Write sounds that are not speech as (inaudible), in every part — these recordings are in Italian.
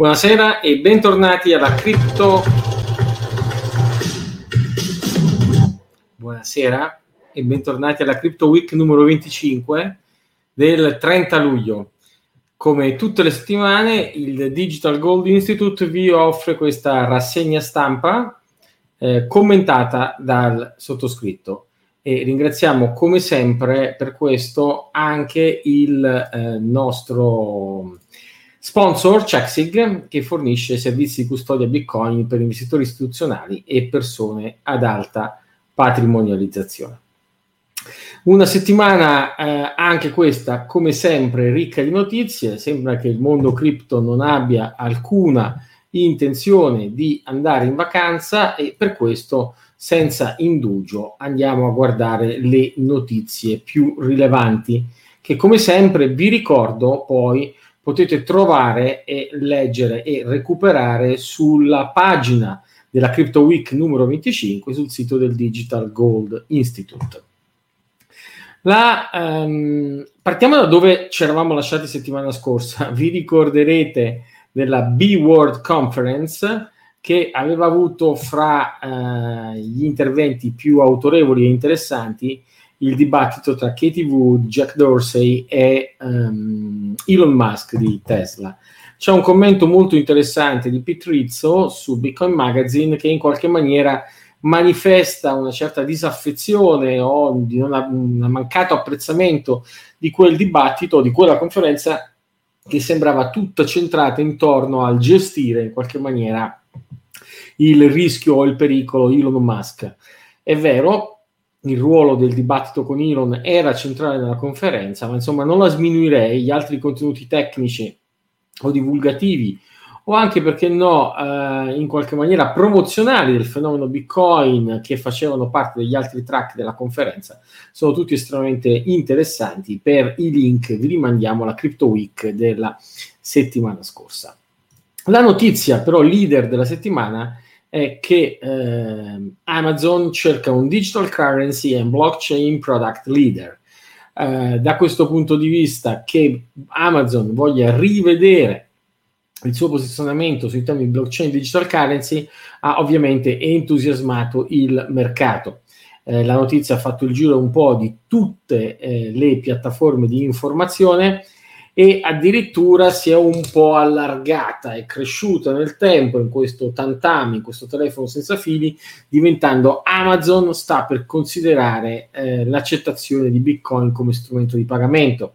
Buonasera e bentornati alla Crypto. Buonasera e bentornati alla Crypto Week numero 25 del 30 luglio. Come tutte le settimane, il Digital Gold Institute vi offre questa rassegna stampa eh, commentata dal sottoscritto e ringraziamo come sempre per questo anche il eh, nostro Sponsor CheckSig che fornisce servizi di custodia Bitcoin per investitori istituzionali e persone ad alta patrimonializzazione. Una settimana eh, anche questa, come sempre, ricca di notizie. Sembra che il mondo cripto non abbia alcuna intenzione di andare in vacanza e per questo, senza indugio, andiamo a guardare le notizie più rilevanti che, come sempre, vi ricordo poi potete trovare e leggere e recuperare sulla pagina della Crypto Week numero 25 sul sito del Digital Gold Institute. La, um, partiamo da dove ci eravamo lasciati settimana scorsa. (laughs) Vi ricorderete della B-World Conference che aveva avuto fra uh, gli interventi più autorevoli e interessanti il dibattito tra Katie Wood, Jack Dorsey e um, Elon Musk di Tesla. C'è un commento molto interessante di Pete Rizzo su Bitcoin Magazine che in qualche maniera manifesta una certa disaffezione o di un mancato apprezzamento di quel dibattito, di quella conferenza che sembrava tutta centrata intorno al gestire in qualche maniera il rischio o il pericolo Elon Musk. È vero, il ruolo del dibattito con Elon era centrale nella conferenza, ma insomma non la sminuirei, gli altri contenuti tecnici o divulgativi o anche perché no, eh, in qualche maniera promozionali del fenomeno Bitcoin che facevano parte degli altri track della conferenza, sono tutti estremamente interessanti. Per i link vi rimandiamo alla Crypto Week della settimana scorsa. La notizia però leader della settimana è che eh, Amazon cerca un digital currency and blockchain product leader. Eh, da questo punto di vista che Amazon voglia rivedere il suo posizionamento sui temi blockchain digital currency ha ovviamente entusiasmato il mercato. Eh, la notizia ha fatto il giro un po' di tutte eh, le piattaforme di informazione e addirittura si è un po' allargata e cresciuta nel tempo in questo tantami, in questo telefono senza fili, diventando Amazon sta per considerare eh, l'accettazione di Bitcoin come strumento di pagamento.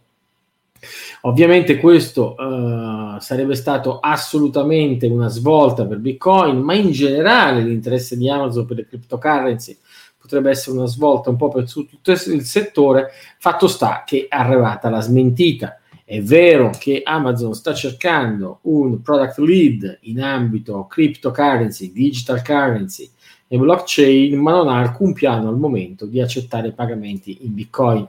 Ovviamente questo uh, sarebbe stato assolutamente una svolta per Bitcoin, ma in generale l'interesse di Amazon per le cryptocurrency potrebbe essere una svolta un po' per tutto il settore. Fatto sta che è arrivata la smentita è vero che Amazon sta cercando un product lead in ambito cryptocurrency, digital currency e blockchain, ma non ha alcun piano al momento di accettare pagamenti in Bitcoin.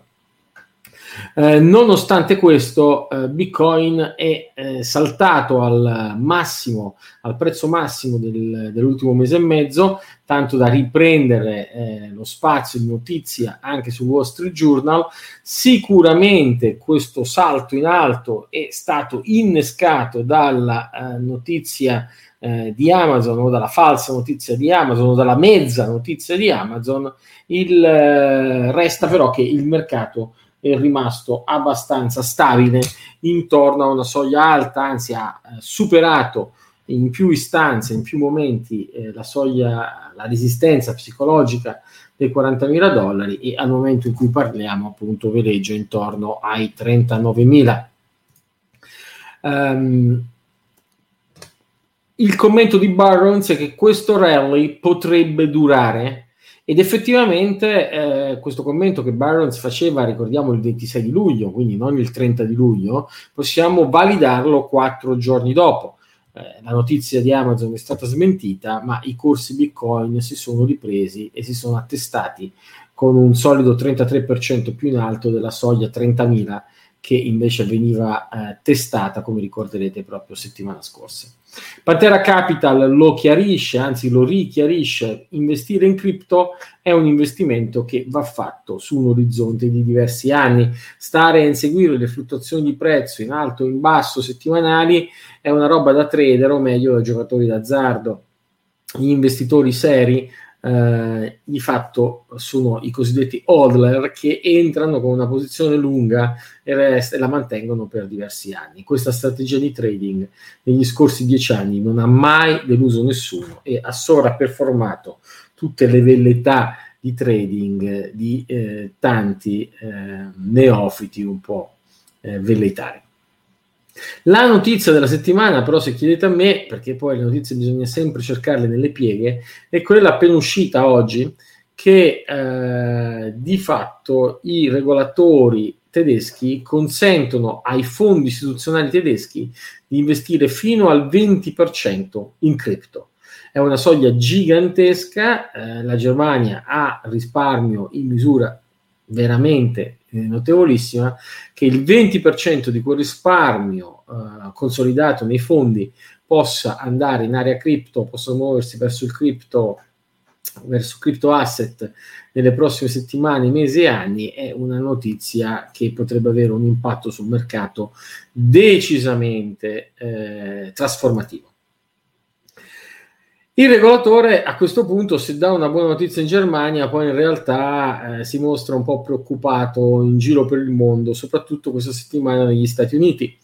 Eh, nonostante questo, eh, Bitcoin è eh, saltato al massimo, al prezzo massimo del, dell'ultimo mese e mezzo, tanto da riprendere eh, lo spazio di notizia anche sul Wall Street Journal. Sicuramente questo salto in alto è stato innescato dalla eh, notizia di Amazon o dalla falsa notizia di Amazon o dalla mezza notizia di Amazon. Il, resta però che il mercato è rimasto abbastanza stabile intorno a una soglia alta, anzi ha eh, superato in più istanze, in più momenti eh, la soglia, la resistenza psicologica dei 40.000 dollari e al momento in cui parliamo appunto veleggia intorno ai 39.000. Um, ehm, il commento di Barrons è che questo rally potrebbe durare ed effettivamente eh, questo commento che Barons faceva, ricordiamo il 26 di luglio, quindi non il 30 di luglio, possiamo validarlo quattro giorni dopo. Eh, la notizia di Amazon è stata smentita, ma i corsi Bitcoin si sono ripresi e si sono attestati con un solido 33% più in alto della soglia 30.000 che invece veniva eh, testata, come ricorderete, proprio settimana scorsa. Pantera Capital lo chiarisce, anzi lo richiarisce, investire in cripto è un investimento che va fatto su un orizzonte di diversi anni. Stare a inseguire le fluttuazioni di prezzo in alto o in basso settimanali è una roba da trader o meglio da giocatori d'azzardo. Gli investitori seri eh, di fatto sono i cosiddetti hodler che entrano con una posizione lunga e, rest- e la mantengono per diversi anni. Questa strategia di trading negli scorsi dieci anni non ha mai deluso nessuno e ha sovraperformato tutte le velleità di trading di eh, tanti eh, neofiti un po' eh, velleitari. La notizia della settimana, però, se chiedete a me, perché poi le notizie bisogna sempre cercarle nelle pieghe, è quella appena uscita oggi, che eh, di fatto i regolatori tedeschi consentono ai fondi istituzionali tedeschi di investire fino al 20% in cripto. È una soglia gigantesca, eh, la Germania ha risparmio in misura veramente eh, notevolissima che il 20% di quel risparmio eh, consolidato nei fondi possa andare in area cripto, possa muoversi verso il cripto verso crypto asset nelle prossime settimane, mesi e anni è una notizia che potrebbe avere un impatto sul mercato decisamente eh, trasformativo. Il regolatore a questo punto, se dà una buona notizia in Germania, poi in realtà eh, si mostra un po' preoccupato in giro per il mondo, soprattutto questa settimana negli Stati Uniti.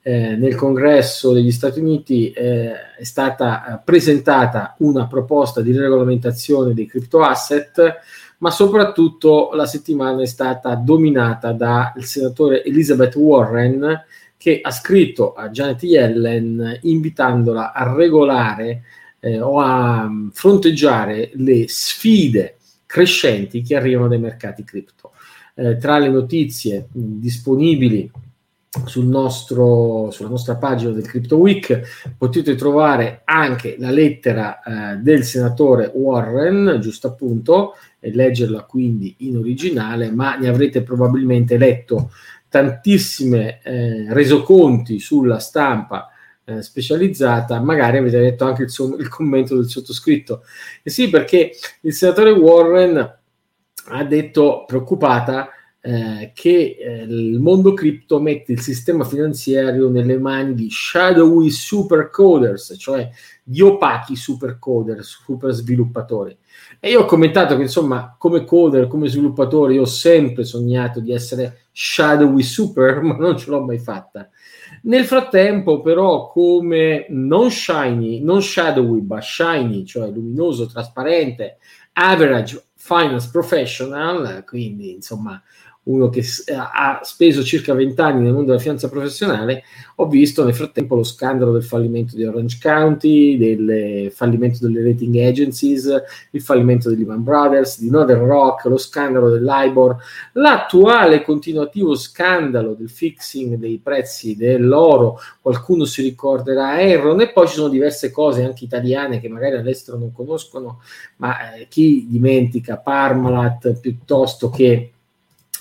Eh, nel congresso degli Stati Uniti eh, è stata eh, presentata una proposta di regolamentazione dei crypto asset, ma soprattutto la settimana è stata dominata dal senatore Elizabeth Warren che ha scritto a Janet Yellen invitandola a regolare eh, o a mm, fronteggiare le sfide crescenti che arrivano dai mercati cripto. Eh, tra le notizie mh, mm, disponibili sul nostro, sulla nostra pagina del Crypto Week potete trovare anche la lettera eh, del senatore Warren, giusto appunto, e leggerla quindi in originale, ma ne avrete probabilmente letto tantissime eh, resoconti sulla stampa eh, specializzata, magari avete letto anche il, suo, il commento del sottoscritto. E sì, perché il senatore Warren ha detto preoccupata eh, che eh, il mondo cripto mette il sistema finanziario nelle mani di shadowy super coders, cioè di opachi super coders, super sviluppatori. E io ho commentato che insomma, come coder, come sviluppatore, io ho sempre sognato di essere shadowy super, (laughs) ma non ce l'ho mai fatta. Nel frattempo, però, come non shiny, non shadowy, ma shiny, cioè luminoso, trasparente, average finance professional, quindi insomma uno che ha speso circa 20 anni nel mondo della finanza professionale, ho visto nel frattempo lo scandalo del fallimento di Orange County, del fallimento delle rating agencies, il fallimento di Lehman Brothers, di Northern Rock, lo scandalo dell'IBOR, l'attuale continuativo scandalo del fixing dei prezzi dell'oro, qualcuno si ricorderà Enron e poi ci sono diverse cose anche italiane che magari all'estero non conoscono, ma eh, chi dimentica Parmalat piuttosto che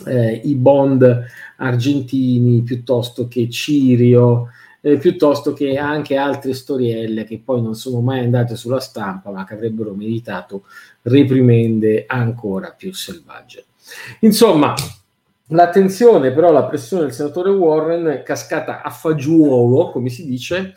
eh, i bond argentini piuttosto che Cirio, eh, piuttosto che anche altre storielle che poi non sono mai andate sulla stampa ma che avrebbero meritato reprimende ancora più selvagge. Insomma, l'attenzione però alla pressione del senatore Warren è cascata a fagiolo, come si dice,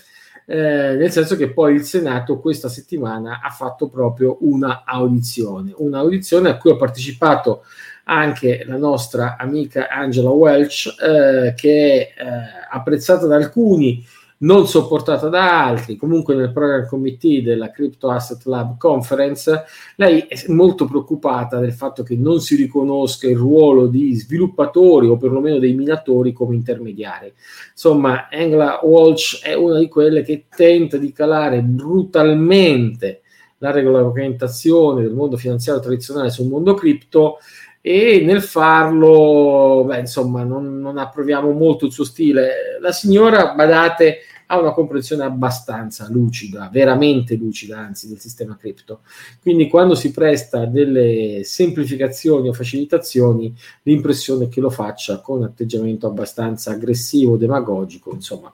eh, nel senso che poi il Senato questa settimana ha fatto proprio una audizione, un'audizione a cui ha partecipato anche la nostra amica Angela Welch, eh, che è eh, apprezzata da alcuni, non sopportata da altri, comunque nel program committee della Crypto Asset Lab Conference, lei è molto preoccupata del fatto che non si riconosca il ruolo di sviluppatori o perlomeno dei minatori come intermediari. Insomma, Angela Walsh è una di quelle che tenta di calare brutalmente la regolamentazione del mondo finanziario tradizionale sul mondo cripto e nel farlo, beh, insomma, non, non approviamo molto il suo stile. La signora, badate, ha una comprensione abbastanza lucida, veramente lucida, anzi, del sistema cripto. Quindi quando si presta delle semplificazioni o facilitazioni, l'impressione è che lo faccia con atteggiamento abbastanza aggressivo, demagogico, insomma,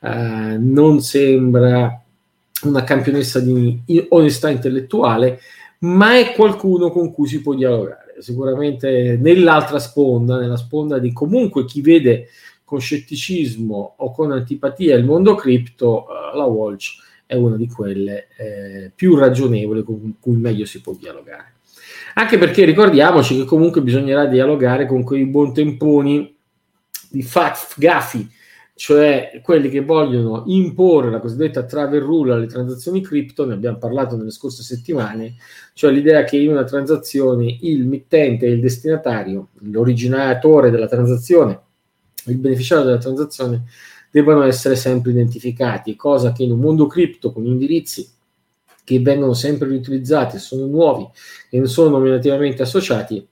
eh, non sembra una campionessa di onestà intellettuale, ma è qualcuno con cui si può dialogare. Sicuramente nell'altra sponda, nella sponda di comunque chi vede con scetticismo o con antipatia il mondo cripto, uh, la Walsh è una di quelle eh, più ragionevoli con cui meglio si può dialogare. Anche perché ricordiamoci che comunque bisognerà dialogare con quei buontemponi di Fat Gaffi, cioè quelli che vogliono imporre la cosiddetta travel rule alle transazioni cripto, ne abbiamo parlato nelle scorse settimane, cioè l'idea che in una transazione il mittente e il destinatario, l'originatore della transazione, il beneficiario della transazione debbano essere sempre identificati, cosa che in un mondo cripto con indirizzi che vengono sempre riutilizzati, sono nuovi e non sono nominativamente associati,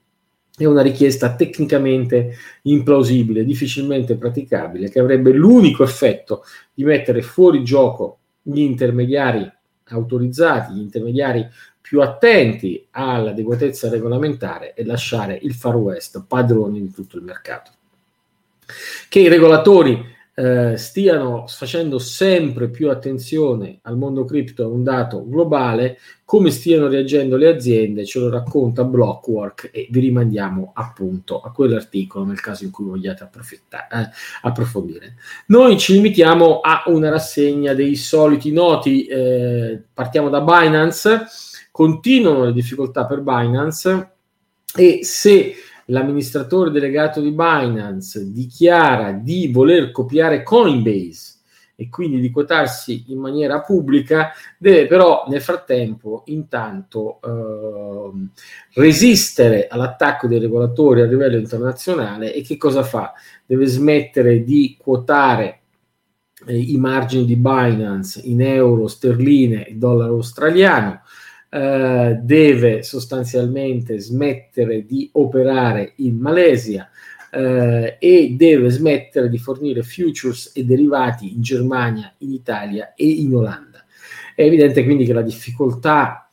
è una richiesta tecnicamente implausibile, difficilmente praticabile, che avrebbe l'unico effetto di mettere fuori gioco gli intermediari autorizzati, gli intermediari più attenti all'adeguatezza regolamentare e lasciare il Far West padrone di tutto il mercato. Che i regolatori eh, stiano facendo sempre più attenzione al mondo cripto è un dato globale, come stiano reagendo le aziende ce lo racconta Blockwork e vi rimandiamo appunto a quell'articolo nel caso in cui vogliate eh, approfondire. Noi ci limitiamo a una rassegna dei soliti noti, eh, partiamo da Binance, continuano le difficoltà per Binance e se l'amministratore delegato di Binance dichiara di voler copiare Coinbase e quindi di quotarsi in maniera pubblica, deve però nel frattempo intanto eh, resistere all'attacco dei regolatori a livello internazionale e che cosa fa? Deve smettere di quotare eh, i margini di Binance in euro, sterline e dollaro australiano, eh, deve sostanzialmente smettere di operare in Malesia eh, e deve smettere di fornire futures e derivati in Germania, in Italia e in Olanda. È evidente quindi che la difficoltà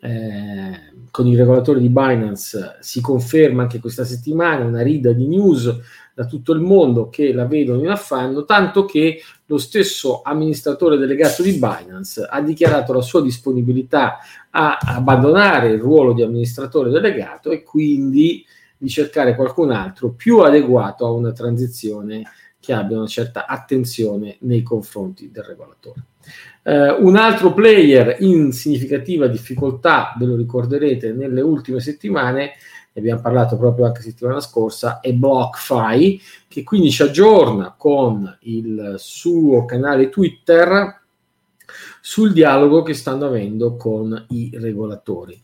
eh, con i regolatori di Binance si conferma anche questa settimana, una rida di news da tutto il mondo che la vedono in affanno, tanto che lo stesso amministratore delegato di Binance ha dichiarato la sua disponibilità a abbandonare il ruolo di amministratore delegato e quindi di cercare qualcun altro più adeguato a una transizione che abbia una certa attenzione nei confronti del regolatore. Uh, un altro player in significativa difficoltà, ve lo ricorderete, nelle ultime settimane ne abbiamo parlato proprio anche settimana scorsa, è BlockFi, che quindi ci aggiorna con il suo canale Twitter sul dialogo che stanno avendo con i regolatori.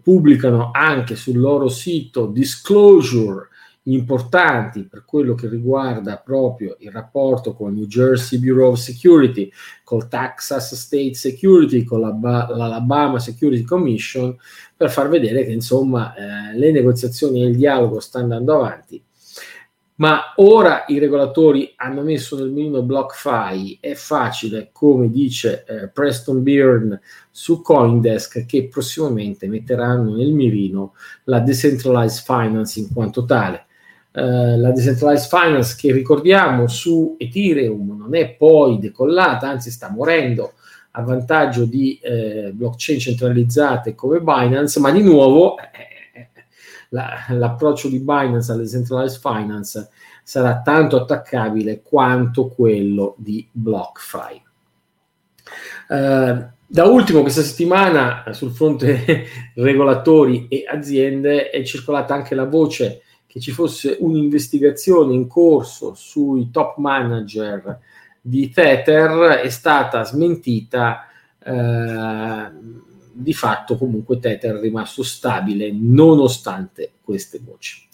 Pubblicano anche sul loro sito disclosure importanti per quello che riguarda proprio il rapporto con il New Jersey Bureau of Security, col Texas State Security, con l'Alabama Security Commission, per far vedere che insomma eh, le negoziazioni e il dialogo stanno andando avanti. Ma ora i regolatori hanno messo nel mirino BlockFi, è facile, come dice eh, Preston Byrne su Coindesk, che prossimamente metteranno nel mirino la decentralized finance in quanto tale eh, la decentralized finance che ricordiamo su Ethereum non è poi decollata, anzi sta morendo a vantaggio di eh, blockchain centralizzate come Binance, ma di nuovo eh, eh, la, l'approccio di Binance alla decentralized finance sarà tanto attaccabile quanto quello di BlockFi. Uh, da ultimo, questa settimana sul fronte (laughs) regolatori e aziende è circolata anche la voce che ci fosse un'investigazione in corso sui top manager di Tether è stata smentita. Eh, di fatto, comunque, Tether è rimasto stabile nonostante queste voci.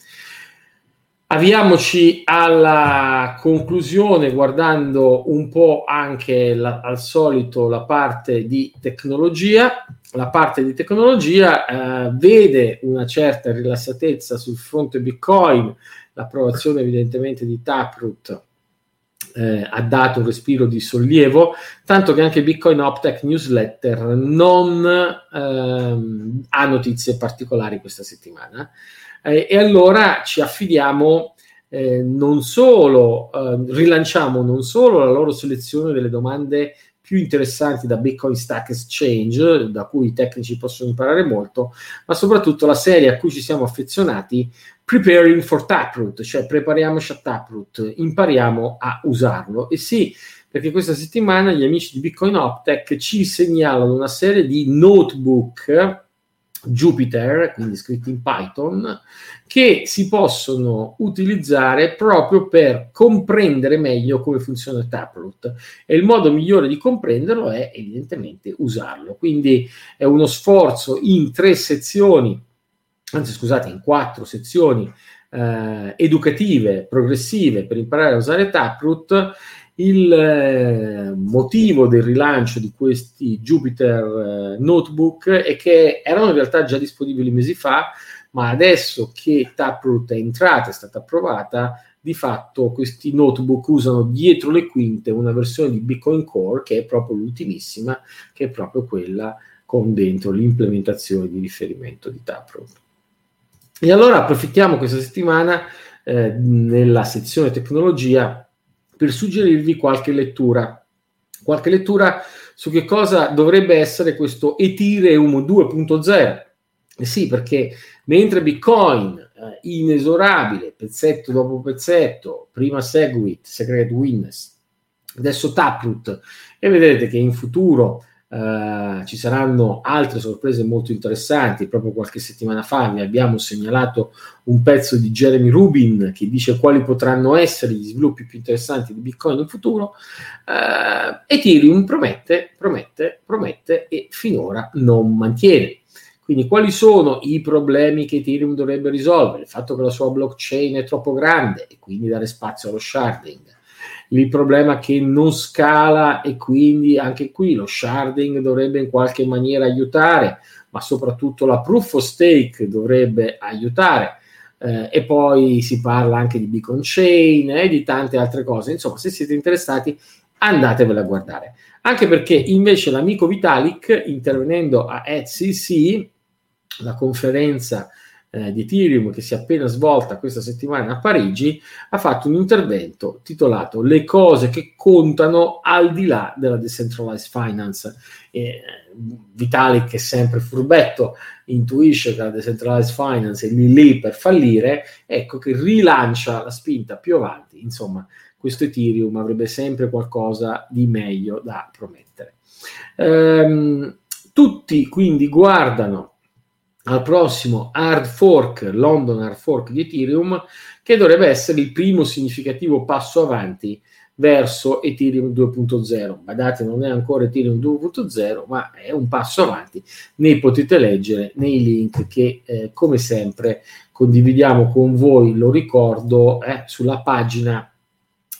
Avviamoci alla conclusione guardando un po' anche la, al solito la parte di tecnologia la parte di tecnologia eh, vede una certa rilassatezza sul fronte Bitcoin, l'approvazione evidentemente di Taproot eh, ha dato un respiro di sollievo, tanto che anche Bitcoin Optech Newsletter non ehm, ha notizie particolari questa settimana. Eh, e allora ci affidiamo eh, non solo, eh, rilanciamo non solo la loro selezione delle domande più interessanti da Bitcoin Stack Exchange, da cui i tecnici possono imparare molto, ma soprattutto la serie a cui ci siamo affezionati, Preparing for Taproot, cioè prepariamoci a Taproot, impariamo a usarlo. E sì, perché questa settimana gli amici di Bitcoin Optech ci segnalano una serie di notebook Jupyter, quindi scritti in Python, che si possono utilizzare proprio per comprendere meglio come funziona Taproot. E il modo migliore di comprenderlo è evidentemente usarlo. Quindi è uno sforzo in tre sezioni, anzi scusate, in quattro sezioni eh, educative, progressive per imparare a usare Taproot il eh, motivo del rilancio di questi Jupyter eh, Notebook è che erano in realtà già disponibili mesi fa, ma adesso che Taproot è entrata, è stata approvata, di fatto questi notebook usano dietro le quinte una versione di Bitcoin Core che è proprio l'ultimissima, che è proprio quella con dentro l'implementazione di riferimento di Taproot. E allora approfittiamo questa settimana eh, nella sezione tecnologia per suggerirvi qualche lettura. Qualche lettura su che cosa dovrebbe essere questo Ethereum 2.0. Eh sì, perché mentre Bitcoin eh, inesorabile, pezzetto dopo pezzetto, prima Segwit, Secret Witness, adesso Taproot, e vedrete che in futuro Uh, ci saranno altre sorprese molto interessanti. Proprio qualche settimana fa vi abbiamo segnalato un pezzo di Jeremy Rubin che dice quali potranno essere gli sviluppi più interessanti di Bitcoin in futuro. Uh, Ethereum promette, promette, promette e finora non mantiene. Quindi quali sono i problemi che Ethereum dovrebbe risolvere? Il fatto che la sua blockchain è troppo grande e quindi dare spazio allo sharding il problema che non scala e quindi anche qui lo sharding dovrebbe in qualche maniera aiutare, ma soprattutto la proof of stake dovrebbe aiutare. Eh, e poi si parla anche di Beacon Chain e di tante altre cose. Insomma, se siete interessati, andatevela a guardare. Anche perché invece l'amico Vitalik, intervenendo a ETCC, la conferenza eh, di Ethereum che si è appena svolta questa settimana a Parigi, ha fatto un intervento titolato Le cose che contano al di là della decentralized finance. E, Vitalik, che è sempre furbetto, intuisce che la decentralized finance è lì lì per fallire, ecco che rilancia la spinta più avanti. Insomma, questo Ethereum avrebbe sempre qualcosa di meglio da promettere. Ehm, tutti quindi guardano al prossimo hard fork, London hard fork di Ethereum, che dovrebbe essere il primo significativo passo avanti verso Ethereum 2.0. Badate, non è ancora Ethereum 2.0, ma è un passo avanti. Ne potete leggere nei link che, eh, come sempre, condividiamo con voi, lo ricordo, eh, sulla pagina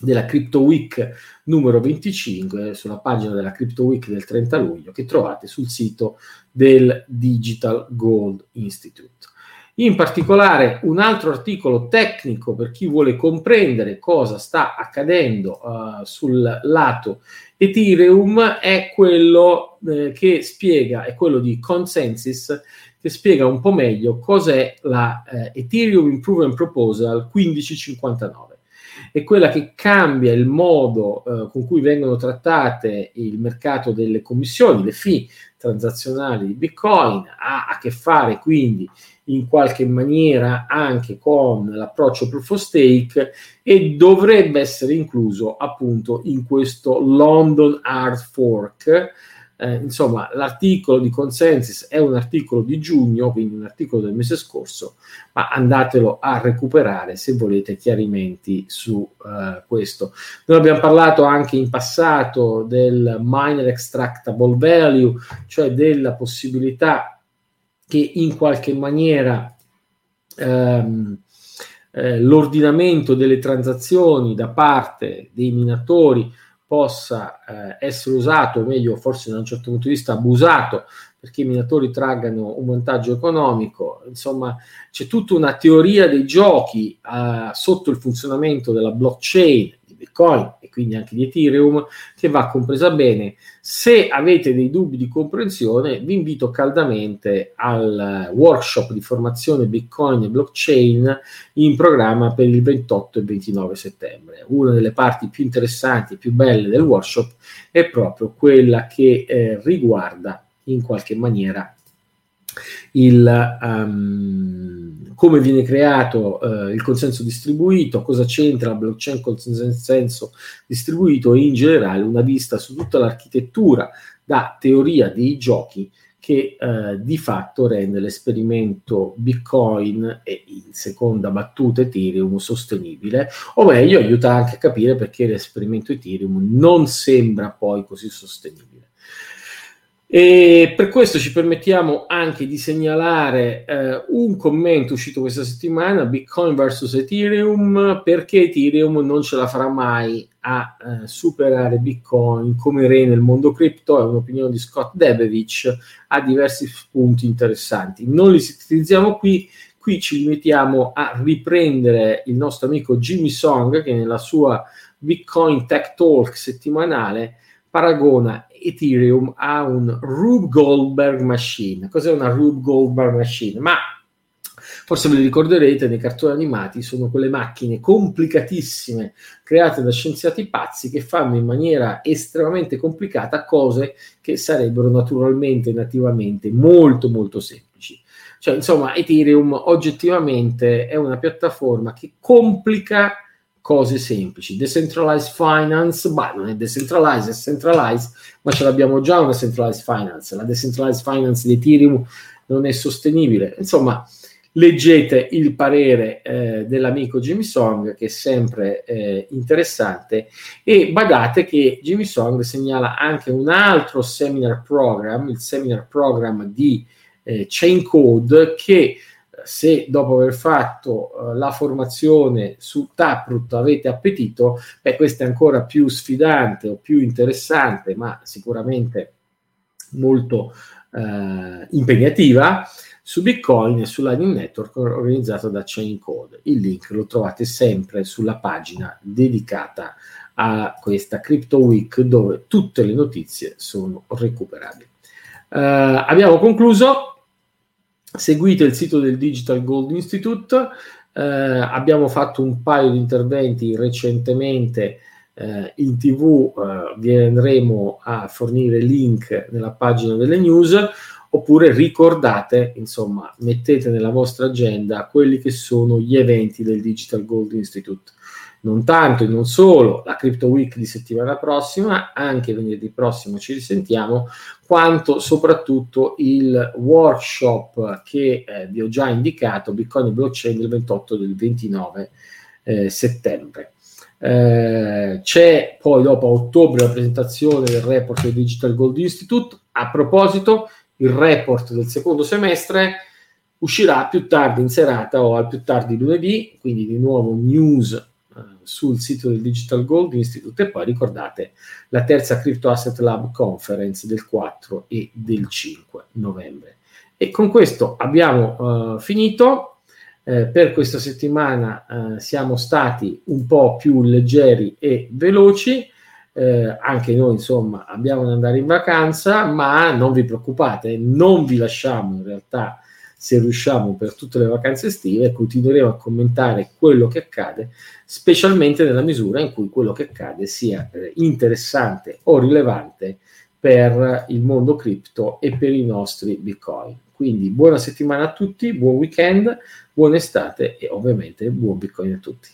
della Crypto Week numero 25 sulla pagina della Crypto Week del 30 luglio che trovate sul sito del Digital Gold Institute. In particolare un altro articolo tecnico per chi vuole comprendere cosa sta accadendo uh, sul lato Ethereum è quello eh, che spiega, è quello di Consensus, che spiega un po' meglio cos'è la eh, Ethereum Improvement Proposal 1559 è quella che cambia il modo eh, con cui vengono trattate il mercato delle commissioni, le fee transazionali di Bitcoin, ha a che fare quindi in qualche maniera anche con l'approccio proof of stake e dovrebbe essere incluso appunto in questo London Hard Fork eh, insomma, l'articolo di Consensus è un articolo di giugno, quindi un articolo del mese scorso, ma andatelo a recuperare se volete chiarimenti su eh, questo. Noi abbiamo parlato anche in passato del miner extractable value, cioè della possibilità che in qualche maniera ehm, eh, l'ordinamento delle transazioni da parte dei minatori possa eh, essere usato, o meglio, forse da un certo punto di vista abusato, perché i minatori traggano un vantaggio economico, insomma c'è tutta una teoria dei giochi uh, sotto il funzionamento della blockchain Bitcoin e quindi anche di Ethereum che va compresa bene. Se avete dei dubbi di comprensione vi invito caldamente al workshop di formazione Bitcoin e blockchain in programma per il 28 e 29 settembre. Una delle parti più interessanti e più belle del workshop è proprio quella che eh, riguarda in qualche maniera il, um, come viene creato uh, il consenso distribuito, cosa c'entra la blockchain con il consenso distribuito e in generale una vista su tutta l'architettura da teoria dei giochi che uh, di fatto rende l'esperimento Bitcoin e in seconda battuta Ethereum sostenibile, o meglio aiuta anche a capire perché l'esperimento Ethereum non sembra poi così sostenibile. E per questo ci permettiamo anche di segnalare eh, un commento uscito questa settimana, Bitcoin vs Ethereum, perché Ethereum non ce la farà mai a eh, superare Bitcoin come re nel mondo cripto, è un'opinione di Scott Debevich, ha diversi punti interessanti. Non li sintetizziamo qui, qui ci limitiamo a riprendere il nostro amico Jimmy Song che nella sua Bitcoin Tech Talk settimanale paragona Ethereum a un Rube Goldberg Machine. Cos'è una Rube Goldberg Machine? Ma forse ve lo ricorderete, nei cartoni animati sono quelle macchine complicatissime create da scienziati pazzi che fanno in maniera estremamente complicata cose che sarebbero naturalmente nativamente molto molto semplici. Cioè, insomma, Ethereum oggettivamente è una piattaforma che complica cose semplici. Decentralized finance, bah, non è decentralized, è centralized, ma ce l'abbiamo già una centralized finance. La decentralized finance di Ethereum non è sostenibile. Insomma, leggete il parere eh, dell'amico Jimmy Song, che è sempre eh, interessante, e badate che Jimmy Song segnala anche un altro seminar program, il seminar program di eh, Chain Code, che se dopo aver fatto uh, la formazione su Taproot avete appetito, beh, questa è ancora più sfidante o più interessante, ma sicuramente molto uh, impegnativa su Bitcoin e su Lightning Network organizzato da Chain Code. Il link lo trovate sempre sulla pagina dedicata a questa Crypto Week dove tutte le notizie sono recuperabili. Uh, abbiamo concluso seguite il sito del Digital Gold Institute, eh, abbiamo fatto un paio di interventi recentemente eh, in tv, eh, vi andremo a fornire link nella pagina delle news, oppure ricordate, insomma, mettete nella vostra agenda quelli che sono gli eventi del Digital Gold Institute non tanto e non solo la Crypto Week di settimana prossima, anche venerdì prossimo ci risentiamo, quanto soprattutto il workshop che eh, vi ho già indicato, Bitcoin e Blockchain del 28 e del 29 eh, settembre. Eh, c'è poi dopo a ottobre la presentazione del report del Digital Gold Institute. A proposito, il report del secondo semestre uscirà più tardi in serata o al più tardi lunedì, quindi di nuovo news sul sito del Digital Gold Institute e poi ricordate la terza Crypto Asset Lab Conference del 4 e del 5 novembre. E con questo abbiamo uh, finito. Eh, per questa settimana eh, siamo stati un po' più leggeri e veloci. Eh, anche noi, insomma, abbiamo da andare in vacanza, ma non vi preoccupate, non vi lasciamo in realtà se riusciamo per tutte le vacanze estive, continueremo a commentare quello che accade, specialmente nella misura in cui quello che accade sia eh, interessante o rilevante per il mondo cripto e per i nostri bitcoin. Quindi buona settimana a tutti, buon weekend, buona estate e ovviamente buon bitcoin a tutti.